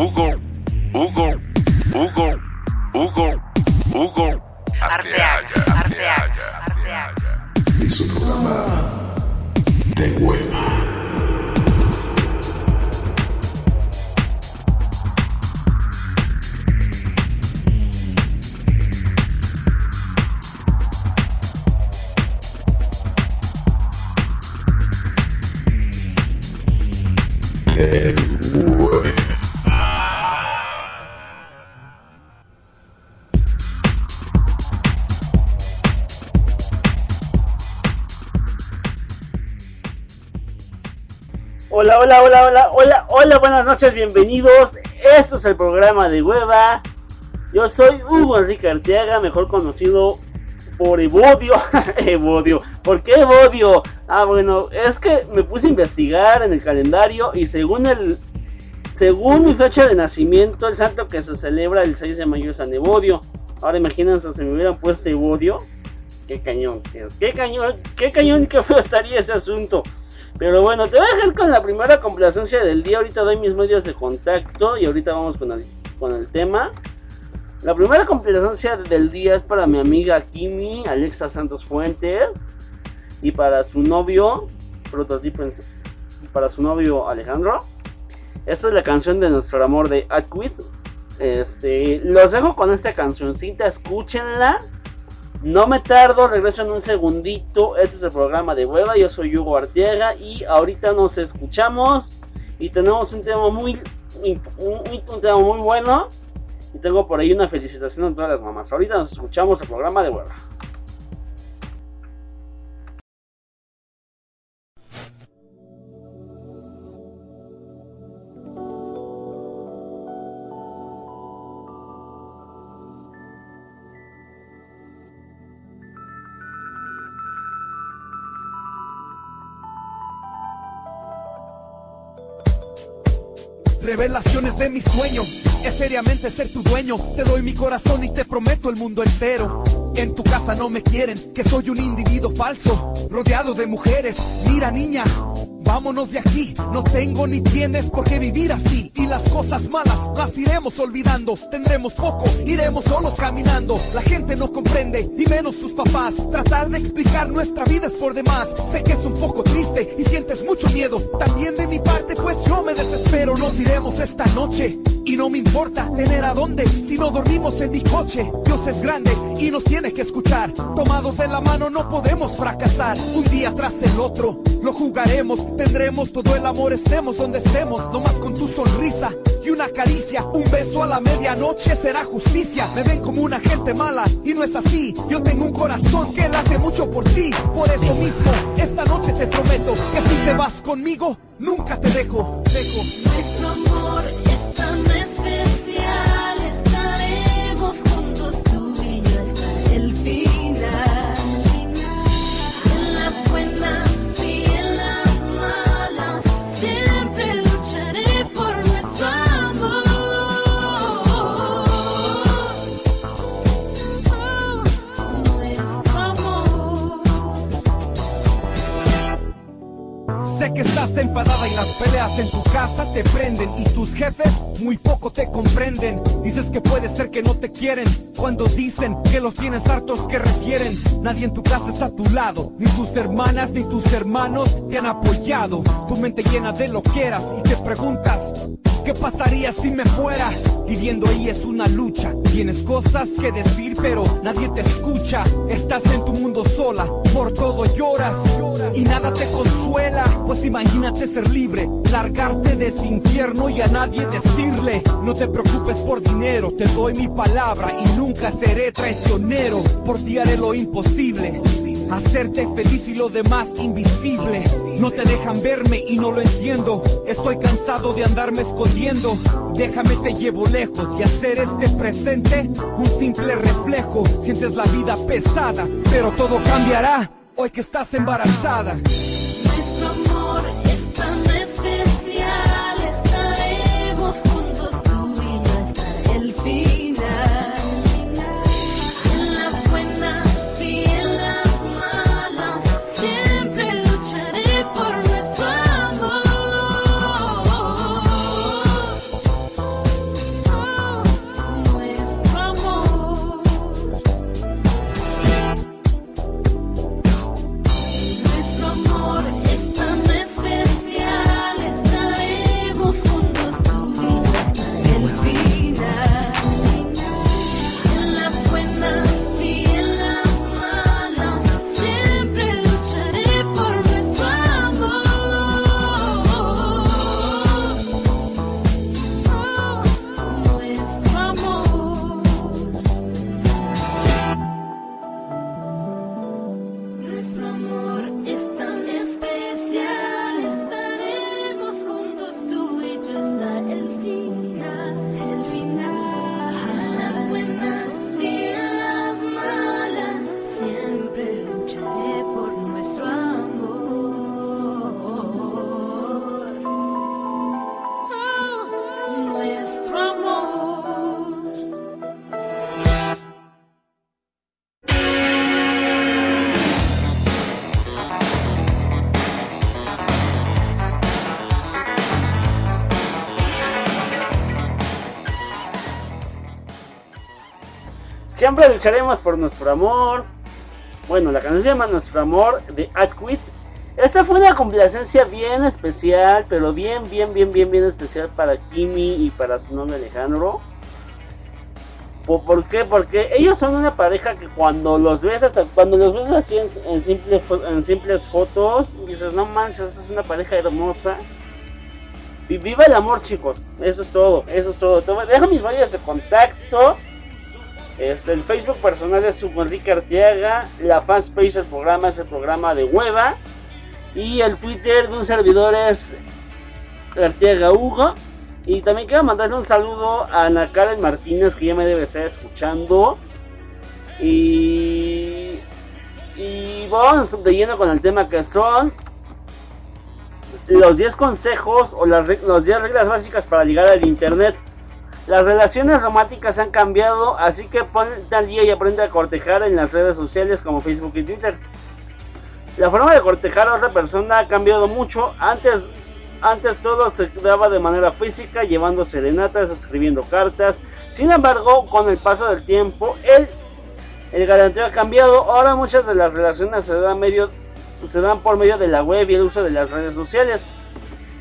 Hugo, Hugo, Hugo, Hugo, Hugo. Arteaga, Arteaga, Arteaga. Es un programa de hueva. Hola, hola, hola, hola, hola, buenas noches, bienvenidos. Esto es el programa de Hueva. Yo soy Hugo Enrique Arteaga, mejor conocido por Evodio. Evodio. ¿Por qué Evodio? Ah, bueno, es que me puse a investigar en el calendario y según el según mi fecha de nacimiento, el santo que se celebra el 6 de mayo es San Evodio. Ahora imagínense si me hubieran puesto Evodio. Qué cañón, qué, qué cañón, qué cañón y qué estaría ese asunto. Pero bueno, te voy a dejar con la primera complacencia del día. Ahorita doy mis medios de contacto y ahorita vamos con el, con el tema. La primera complacencia del día es para mi amiga Kimi, Alexa Santos Fuentes. Y para su novio, prototipo, para su novio Alejandro. Esta es la canción de nuestro amor de Aquit. Este, los dejo con esta cancioncita, escúchenla. No me tardo, regreso en un segundito. Este es el programa de Hueva. Yo soy Hugo Arteaga y ahorita nos escuchamos. Y tenemos un tema muy, un tema muy bueno. Y tengo por ahí una felicitación a todas las mamás. Ahorita nos escuchamos el programa de Hueva. Revelaciones de mi sueño es seriamente ser tu dueño. Te doy mi corazón y te prometo el mundo entero. En tu casa no me quieren, que soy un individuo falso, rodeado de mujeres. Mira niña, vámonos de aquí. No tengo ni tienes por qué vivir así. Las cosas malas las iremos olvidando. Tendremos poco, iremos solos caminando. La gente no comprende, y menos sus papás. Tratar de explicar nuestra vida es por demás. Sé que es un poco triste y sientes mucho miedo. También de mi parte, pues yo me desespero. Nos iremos esta noche. Y no me importa tener a dónde si no dormimos en mi coche. Dios es grande y nos tiene que escuchar. Tomados de la mano no podemos fracasar. Un día tras el otro lo jugaremos. Tendremos todo el amor, estemos donde estemos. No más con tu sonrisa y una caricia. Un beso a la medianoche será justicia. Me ven como una gente mala y no es así. Yo tengo un corazón que late mucho por ti. Por eso mismo, esta noche te prometo que si te vas conmigo, nunca te dejo. dejo. Nuestro amor Que estás enfadada y las peleas en tu casa te prenden y tus jefes muy poco te comprenden. Dices que puede ser que no te quieren cuando dicen que los tienes hartos que refieren. Nadie en tu casa está a tu lado, ni tus hermanas ni tus hermanos te han apoyado. Tu mente llena de lo que eras y te preguntas. ¿Qué pasaría si me fuera? Viviendo ahí es una lucha. Tienes cosas que decir, pero nadie te escucha. Estás en tu mundo sola, por todo lloras y nada te consuela. Pues imagínate ser libre, largarte de ese infierno y a nadie decirle. No te preocupes por dinero, te doy mi palabra y nunca seré traicionero. Por ti haré lo imposible. Hacerte feliz y lo demás invisible. No te dejan verme y no lo entiendo. Estoy cansado de andarme escondiendo. Déjame te llevo lejos y hacer este presente un simple reflejo. Sientes la vida pesada, pero todo cambiará hoy que estás embarazada. Siempre lucharemos por nuestro amor. Bueno, la canción se llama Nuestro Amor de Atquit. Esta fue una complacencia bien especial, pero bien, bien, bien, bien, bien especial para Kimi y para su novio Alejandro. ¿Por, qué? Porque ellos son una pareja que cuando los ves hasta cuando los ves así en, en en simples fotos, dices, no manches, es una pareja hermosa. Y viva el amor, chicos. Eso es todo, eso es todo. Dejo mis medios de contacto. Es el Facebook personal es Enrique Arteaga. La fanpage del programa es el programa de Hueva. Y el Twitter de un servidor es Arteaga Hugo. Y también quiero mandarle un saludo a Ana Karen Martínez que ya me debe estar escuchando. Y, y vamos de lleno con el tema que son los 10 consejos o las 10 reglas básicas para llegar al internet. Las relaciones románticas han cambiado, así que ponte al día y aprende a cortejar en las redes sociales como Facebook y Twitter. La forma de cortejar a otra persona ha cambiado mucho. Antes, antes todo se daba de manera física, llevando serenatas, escribiendo cartas. Sin embargo, con el paso del tiempo, el, el galanteo ha cambiado. Ahora muchas de las relaciones se dan, medio, se dan por medio de la web y el uso de las redes sociales.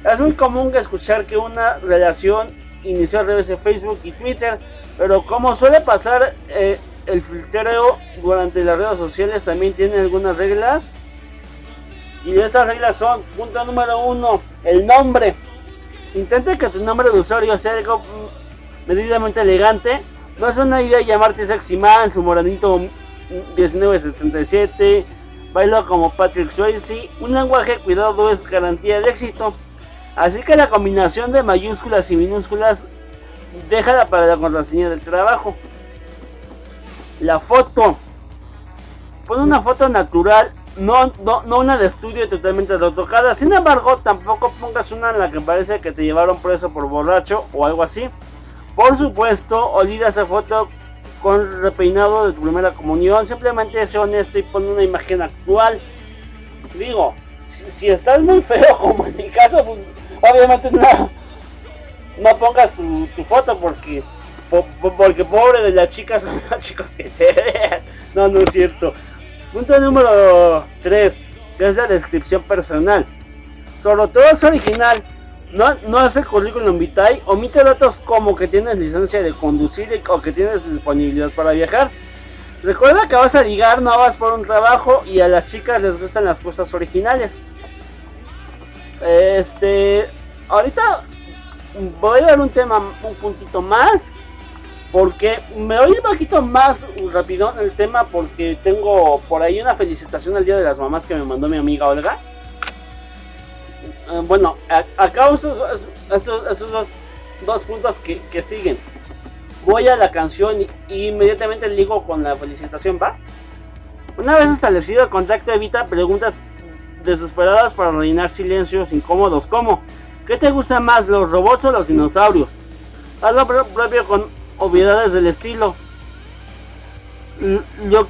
Es muy común escuchar que una relación inició a través de Facebook y Twitter, pero como suele pasar, eh, el filtreo durante las redes sociales también tiene algunas reglas. Y esas reglas son, punto número uno, el nombre. Intenta que tu nombre de usuario sea algo mm, medidamente elegante. No es una idea llamarte Sexy Man, su moranito mm, 1977, bailo como Patrick Swayze. Un lenguaje cuidado es garantía de éxito. Así que la combinación de mayúsculas y minúsculas déjala para la contraseña del trabajo. La foto. Pon una foto natural, no, no, no una de estudio totalmente retocada. Sin embargo, tampoco pongas una en la que parece que te llevaron preso por borracho o algo así. Por supuesto, olvida esa foto con repeinado de tu primera comunión. Simplemente sé honesto y pon una imagen actual. Digo, si, estás muy feo, como en mi caso, pues obviamente no, no pongas tu, foto porque po- po- porque pobre de las chicas son los chicos que te vean. No, no es cierto. Punto número 3, que es la descripción personal. Sobre todo es original. No, no el currículum vitae. Omite datos como que tienes licencia de conducir o que tienes disponibilidad para viajar. Recuerda que vas a ligar, no vas por un trabajo y a las chicas les gustan las cosas originales. Este, ahorita voy a dar un tema un puntito más. Porque me voy un poquito más rápido en el tema porque tengo por ahí una felicitación al Día de las Mamás que me mandó mi amiga Olga. Eh, bueno, a- acabo esos, esos, esos dos, dos puntos que, que siguen. Voy a la canción y, inmediatamente ligo con la felicitación, ¿va? Una vez establecido el contacto, evita preguntas desesperadas para rellenar silencios incómodos como ¿Qué te gusta más, los robots o los dinosaurios? Haz lo pro- propio con obviedades del estilo. Yo,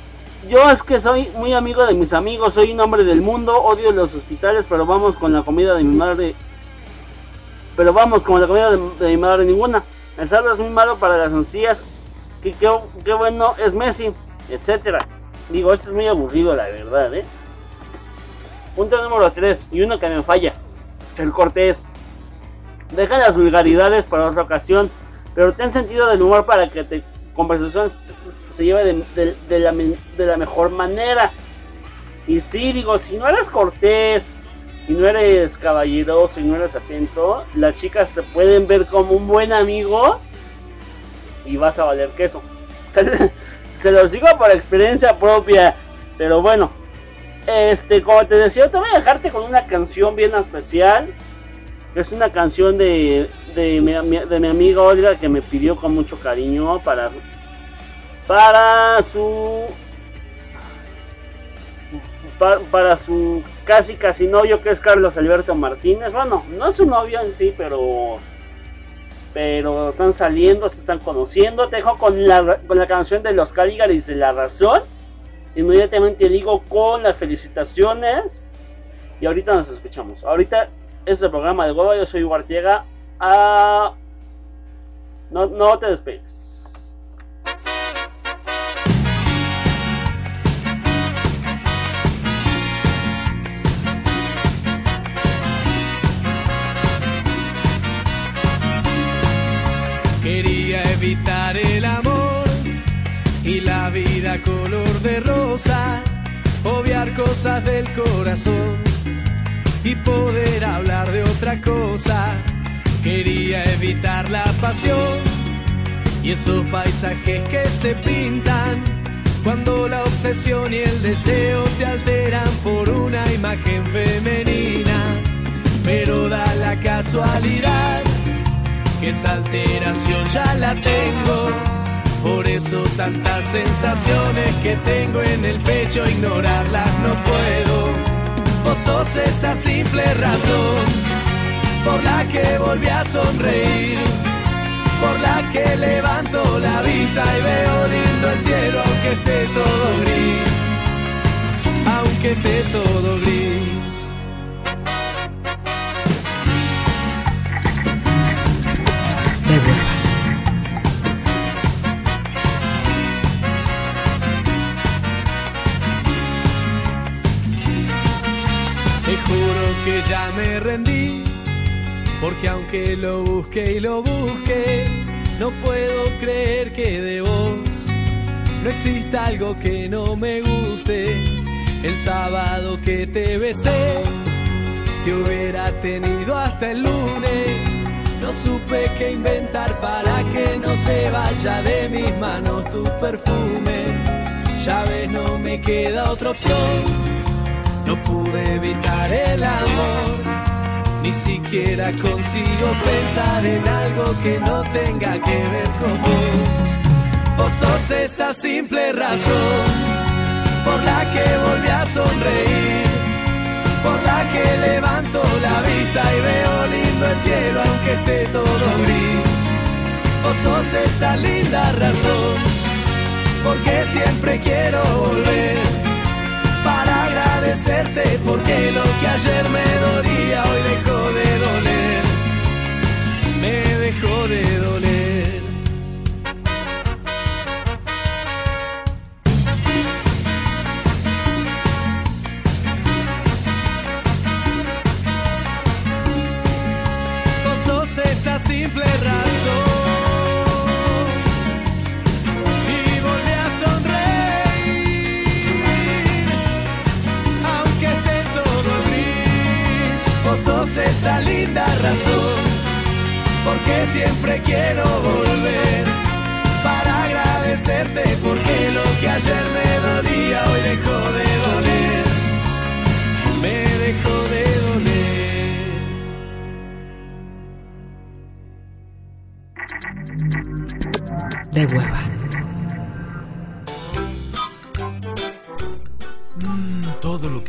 yo es que soy muy amigo de mis amigos, soy un hombre del mundo, odio los hospitales, pero vamos con la comida de mi madre. Pero vamos con la comida de mi madre ninguna. El saldo es muy malo para las encías. Qué bueno es Messi, etcétera. Digo, esto es muy aburrido, la verdad, ¿eh? Punto número 3, y uno que me falla: ser cortés. Deja las vulgaridades para otra ocasión, pero ten sentido del humor para que te conversación se- lleve de, la, de la mejor manera. Y sí, digo, si no eres cortés, y no eres caballeroso, y no eres atento, las chicas te pueden ver como un buen amigo y vas a valer queso. Se, se los digo por experiencia propia, pero bueno. Este, como te decía, te voy a dejarte con una canción bien especial. Es una canción de, mi- de mi amiga Olga que me pidió con mucho cariño para, para su pa- para su casi casi novio que es Carlos Alberto Martínez. Bueno, no es su novio en sí, pero pero están saliendo, se están conociendo. Te dejo con la, con la canción de los Caligaris de la razón. Inmediatamente digo con las felicitaciones. Y ahorita nos escuchamos. Ahorita es el programa de Hueva. Yo soy Hugo Artiega. Ah, no, no te despegues. Evitar el amor y la vida color de rosa, obviar cosas del corazón y poder hablar de otra cosa. Quería evitar la pasión y esos paisajes que se pintan cuando la obsesión y el deseo te alteran por una imagen femenina. Pero da la casualidad que esa alteración ya la tengo. Por eso tantas sensaciones que tengo en el pecho, ignorarlas no puedo. Vos sos esa simple razón por la que volví a sonreír, por la que levanto la vista y veo lindo el cielo aunque esté todo gris, aunque esté todo gris. Ya me rendí, porque aunque lo busque y lo busque, no puedo creer que de vos no exista algo que no me guste. El sábado que te besé, que hubiera tenido hasta el lunes. No supe qué inventar para que no se vaya de mis manos tu perfume. Ya ves, no me queda otra opción. No pude evitar el amor, ni siquiera consigo pensar en algo que no tenga que ver con vos. Vos sos esa simple razón por la que volví a sonreír, por la que levanto la vista y veo lindo el cielo aunque esté todo gris. Vos sos esa linda razón, porque siempre quiero volver porque lo que ayer me dolía hoy dejó de doler. Me dejó de doler. Linda razón, porque siempre quiero volver para agradecerte, porque lo que ayer me dolía hoy dejó de doler, me dejó de doler. de hueva.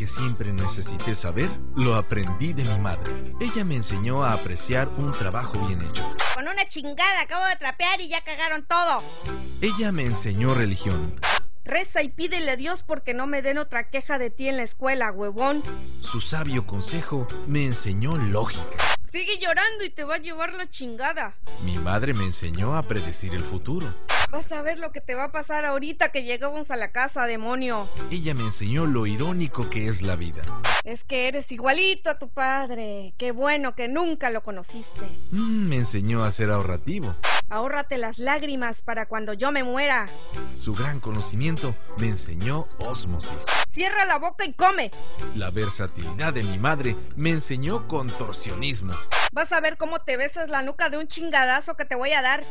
Que siempre necesité saber lo aprendí de mi madre. Ella me enseñó a apreciar un trabajo bien hecho. Con una chingada acabo de trapear y ya cagaron todo. Ella me enseñó religión. Reza y pídele a Dios porque no me den otra queja de ti en la escuela, huevón. Su sabio consejo me enseñó lógica. Sigue llorando y te va a llevar la chingada. Mi madre me enseñó a predecir el futuro. Vas a ver lo que te va a pasar ahorita que llegamos a la casa, demonio. Ella me enseñó lo irónico que es la vida. Es que eres igualito a tu padre. Qué bueno que nunca lo conociste. Mm, me enseñó a ser ahorrativo. Ahórrate las lágrimas para cuando yo me muera. Su gran conocimiento me enseñó ósmosis. Cierra la boca y come. La versatilidad de mi madre me enseñó contorsionismo. Vas a ver cómo te besas la nuca de un chingadazo que te voy a dar.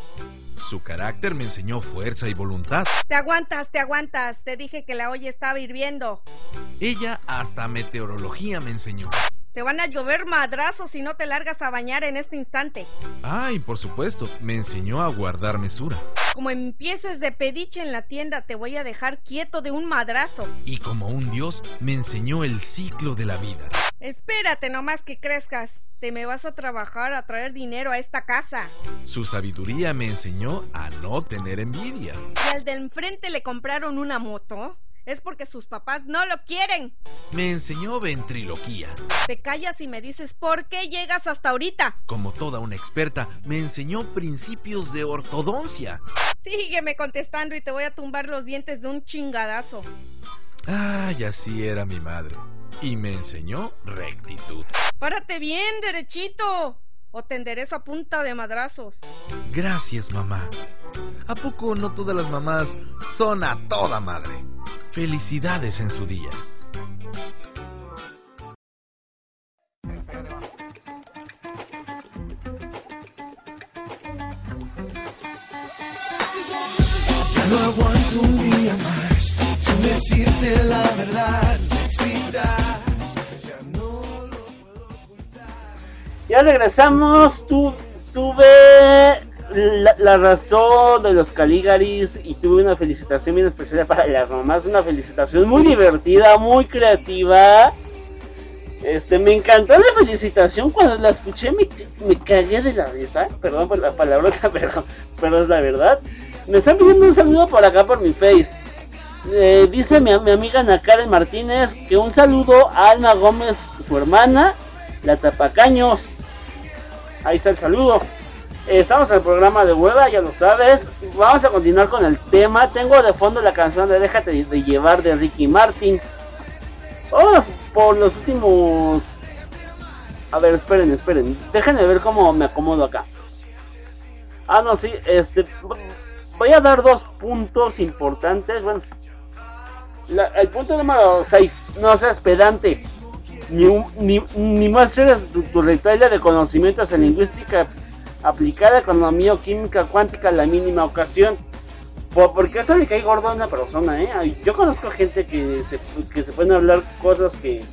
Su carácter me enseñó fuerza y voluntad. Te aguantas, te aguantas. Te dije que la olla estaba hirviendo. Ella hasta meteorología me enseñó. Te van a llover madrazos si no te largas a bañar en este instante. Ah, y por supuesto, me enseñó a guardar mesura. Como empieces de pediche en la tienda, te voy a dejar quieto de un madrazo. Y como un dios, me enseñó el ciclo de la vida. Espérate nomás que crezcas. Te me vas a trabajar a traer dinero a esta casa. Su sabiduría me enseñó a no tener envidia. Y al de enfrente le compraron una moto. Es porque sus papás no lo quieren. Me enseñó ventriloquía. Te callas y me dices por qué llegas hasta ahorita. Como toda una experta, me enseñó principios de ortodoncia. Sígueme contestando y te voy a tumbar los dientes de un chingadazo. Ay, así era mi madre. Y me enseñó rectitud. Párate bien, derechito. O te enderezo a punta de madrazos. Gracias, mamá. ¿A poco no todas las mamás son a toda madre? Felicidades en su día. Ya no aguanto un día más decirte la verdad. Si das, ya no lo puedo ocultar. Ya regresamos. Tu, tuve la, la razón de los Caligaris y tuve una felicitación bien especial para las mamás. Una felicitación muy divertida, muy creativa. Este, me encantó la felicitación cuando la escuché, me, me cagué de la risa. Perdón por la palabrota, pero, pero es la verdad. Me están pidiendo un saludo por acá por mi face. Eh, dice mi, mi amiga Ana Karen Martínez que un saludo a Alma Gómez, su hermana, la Tapacaños. Ahí está el saludo. Eh, estamos en el programa de hueva, ya lo sabes. Vamos a continuar con el tema. Tengo de fondo la canción de Déjate de, llevar de Ricky Martin. Vamos por los últimos. A ver, esperen, esperen. Déjenme ver cómo me acomodo acá. Ah, no, sí, este. Voy a dar dos puntos importantes. Bueno, la- el punto número 6. No seas pedante. Ni, ni, ni tu, tu de conocimientos en lingüística aplicada, economía o química cuántica a la mínima ocasión. Por- porque eso le cae gordo a una persona, ¿eh? Yo conozco gente que se, que se pueden hablar cosas que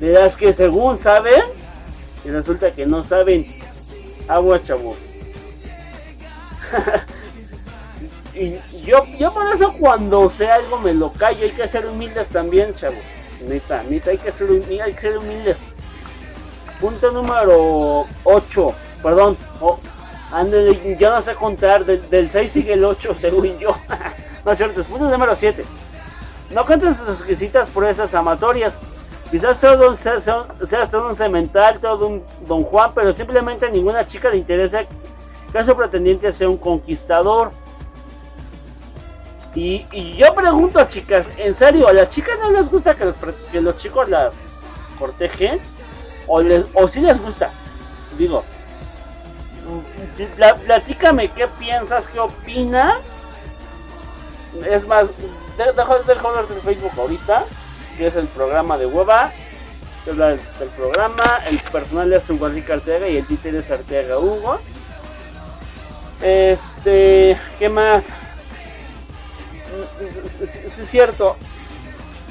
de las que según saben y resulta que no saben. Agua, chavo. y yo, yo por eso cuando sé algo me lo callo. Hay que ser humildes también, chavos. Neta, neta, hay que ser, hay que ser humildes. Punto número 8. Perdón. Oh, yo no sé contar. Del, del 6 sigue el 8, según yo. no es cierto. es Punto número 7. No cantes sus exquisitas proezas amatorias. Quizás todo un, sea- sea- seas todo un cemental, todo un don Juan, pero simplemente a ninguna chica le interesa que su pretendiente sea un conquistador. Y, yo pregunto, chicas, ¿en serio a las chicas no les gusta que los, que los chicos las cortejen? ¿O, les, o sí les gusta? Digo, pla- platícame qué piensas, qué opina. Es más, de- dejo, dejo ver el Facebook ahorita, que es el programa de hueva. la- el programa, el personal es Hugo Enrique Arteaga y el títere es Arteaga Hugo. Este, ¿qué más? Sí, es cierto.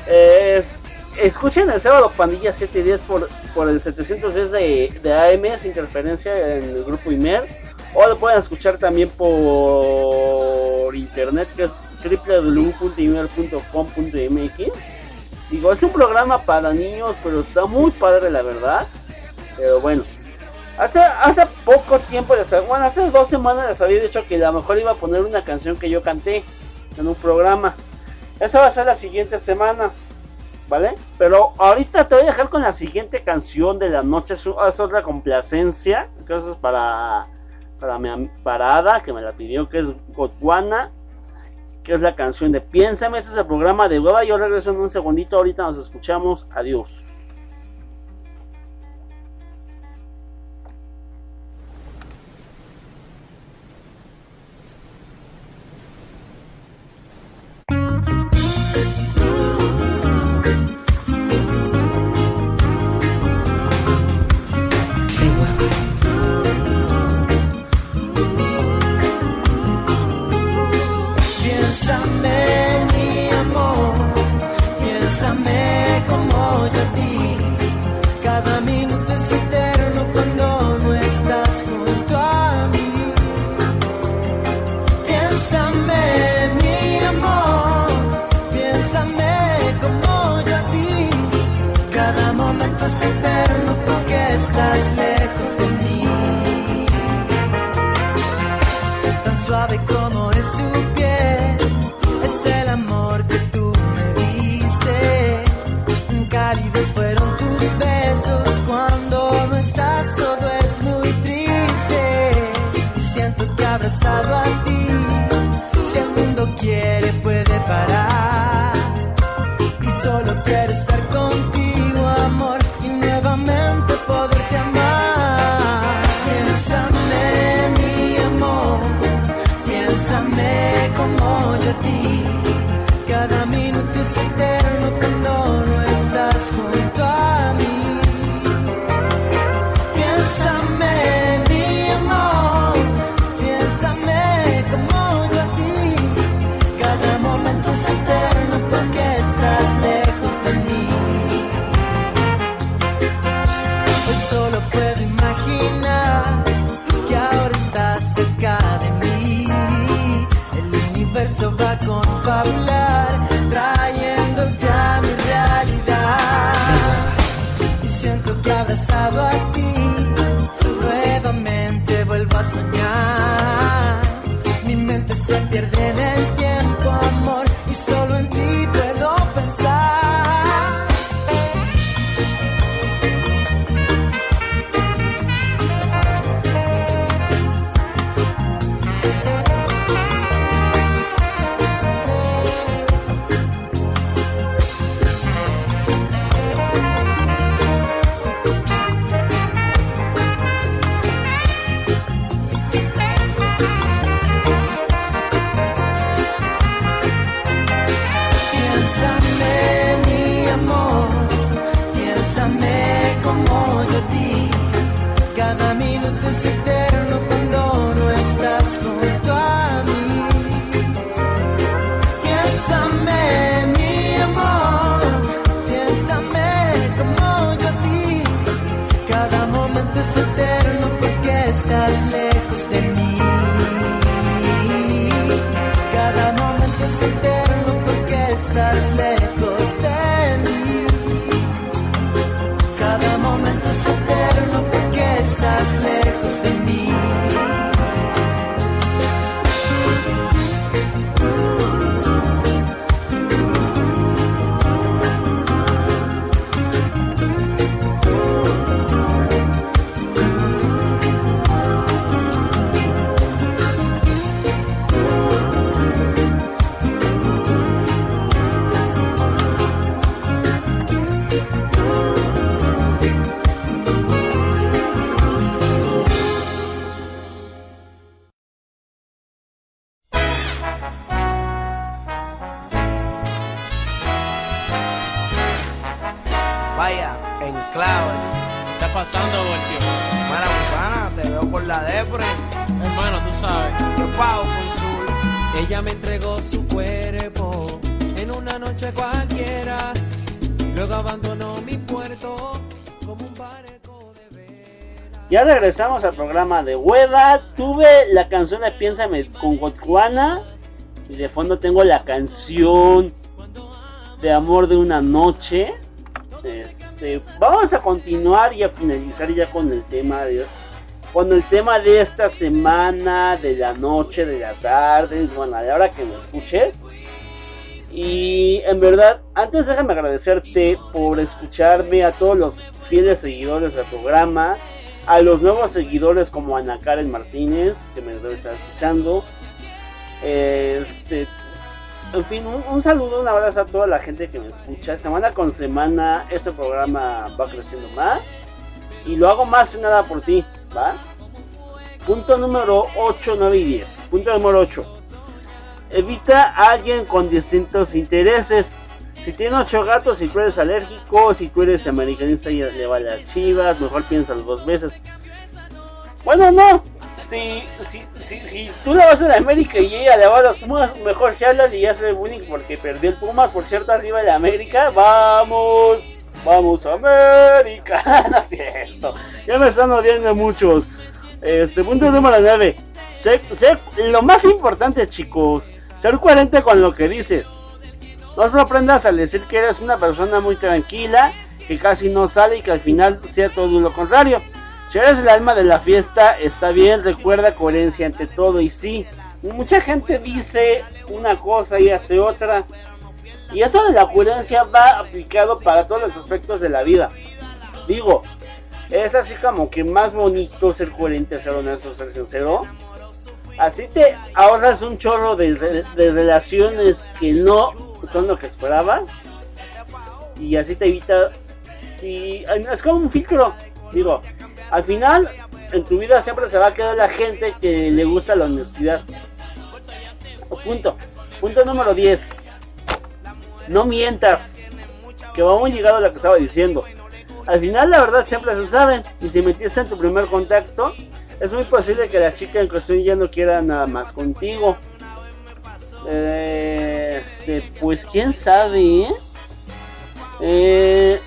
Es- escuchen el sábado Pandilla 710 por, por el 710 de, de AM, sin interferencia en el grupo IMER. O lo pueden escuchar también por internet, que es www.imer.com.mx. Digo, es un programa para niños, pero está muy padre, la verdad. Pero bueno, hace, hace poco tiempo, les, bueno, hace dos semanas les había dicho que a lo mejor iba a poner una canción que yo canté en un programa. Eso va a ser la siguiente semana, ¿vale? Pero ahorita te voy a dejar con la siguiente canción de la noche. Es, otra complacencia, que es para, para mi am- para Ada, que me la pidió, que es Gotwana que es la canción de Piénsame. Este es el programa de hueva. Yo regreso en un segundito. Ahorita nos escuchamos. Adiós. abrazado cada momento se te Vaya, en clave. ¿Qué está pasando, Voltio? Mala bufana, te veo por la depre. Hermano, tú sabes. Yo pago con. Ella me entregó su cuerpo en una noche cualquiera. Luego abandonó mi puerto como un barco de vela. Ya regresamos al programa de Hueva. Tuve la canción de Piénsame con Gotjuana. Y de fondo tengo la canción de Amor de una Noche. Este, vamos a continuar y a finalizar ya con el tema de con el tema de esta semana, de la noche, de la tarde, bueno, a la hora que me escuches. Y en verdad, antes déjame agradecerte por escucharme a todos los fieles seguidores del programa, a los nuevos seguidores como Ana Karen Martínez, que me debe estar escuchando. Este, en fin, un, saludo, un abrazo a toda la gente que me escucha. Semana con semana, este programa va creciendo más. Y lo hago más que nada por ti, ¿va? Punto número 8, 9 y 10. Punto número 8. Evita a alguien con distintos intereses. Si tienes ocho gatos, si tú eres alérgico, si tú eres americanista y le va a chivas, mejor piénsalo dos veces. Bueno, no. Si, si, si, si tú le vas a la América y ella le va a los Pumas, mejor se habla y hace bullying porque perdió el Pumas, por cierto, arriba de la América. Vamos, vamos, América. no es cierto. Ya me están odiando muchos. Este punto número 9. Sé, sé- lo más importante, chicos, ser coherente con lo que dices. No sorprendas al decir que eres una persona muy tranquila, que casi no sale y que al final sea todo lo contrario. Si eres el alma de la fiesta, está bien, recuerda coherencia ante todo y sí. Mucha gente dice una cosa y hace otra. Y eso de la coherencia va aplicado para todos los aspectos de la vida. Digo, es así como que más bonito ser coherente, ser honesto, ser sincero. Así te ahorras un chorro de, re- de relaciones que no son lo que esperabas. Y así te evita. Y es como un filtro. Digo, al final en tu vida siempre se va a quedar la gente que le gusta la honestidad. Punto. Punto número 10. No mientas. Que va muy ligado a lo que estaba diciendo. Al final la verdad siempre se sabe. Y si metiste en tu primer contacto, es muy posible que la chica en cuestión ya no quiera nada más contigo. Eh, este, pues quién sabe, ¿eh?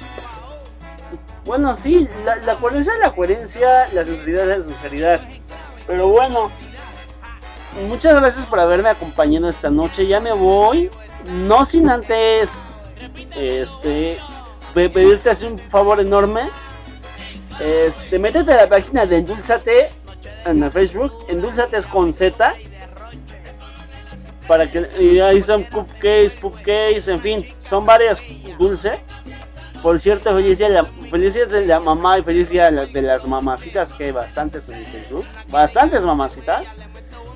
Bueno, sí, la, coherencia es la coherencia, la sinceridad es la sinceridad. Pero bueno, muchas gracias por haberme acompañado esta noche. Ya me voy, no sin antes este pe- pedirte así un favor enorme. Este, métete a la página de Endulzate en Facebook. Endulzate es con Z. Para que y ahí son cupcakes, cupcakes, en fin, son varias dulces. Por cierto, feliz día, de la, feliz de la mamá y feliz día de, la- de las mamacitas, que hay bastantes en mi Facebook. Bastantes mamacitas.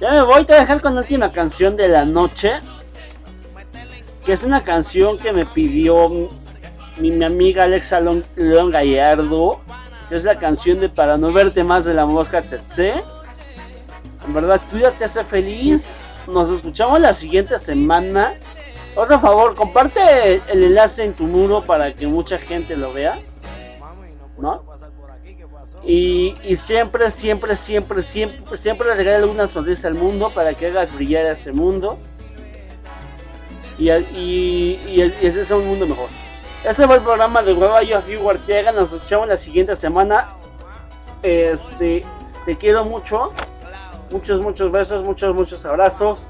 Ya me voy, te voy a dejar con la última canción de la noche. Que es una canción que me pidió mi, mi amiga Alexa Lon- León Gallardo. Que es la canción de Para no verte más de la mosca Tsetse. En verdad, cuídate, sé feliz. Nos escuchamos la siguiente semana. Otro favor, comparte el enlace en tu muro para que mucha gente lo vea. ¿No? Y, y siempre, siempre, siempre, siempre, siempre regala una sonrisa al mundo para que hagas brillar ese mundo. Y, y, y, ese es un mundo mejor. Este fue el programa de Hueva Yo. Nos escuchamos la siguiente semana. Este, te quiero mucho. Muchos, muchos besos, muchos, muchos abrazos.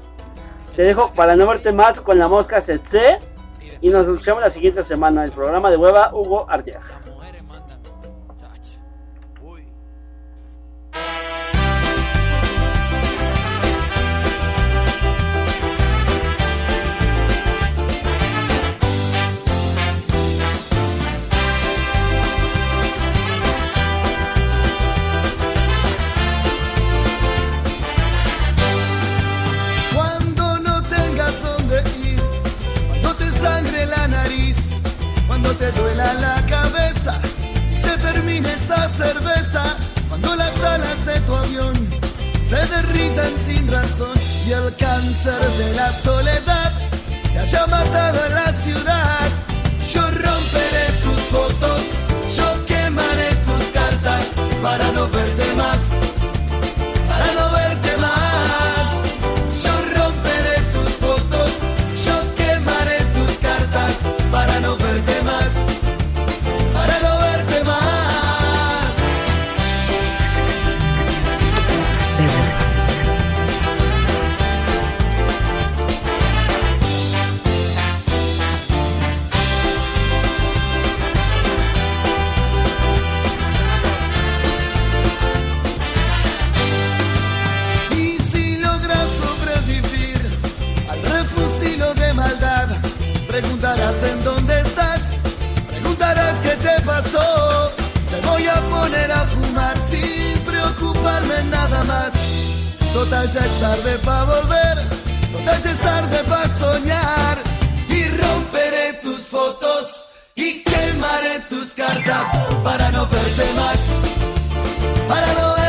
Te dejo para no verte más con la mosca Setse. Y nos escuchamos la siguiente semana. El programa de Hueva Hugo Arteaga. Y el cáncer de la soledad te haya matado a la ciudad, Total ya es tarde para volver, total ya es tarde para soñar. Y romperé tus fotos y quemaré tus cartas para no verte más, para no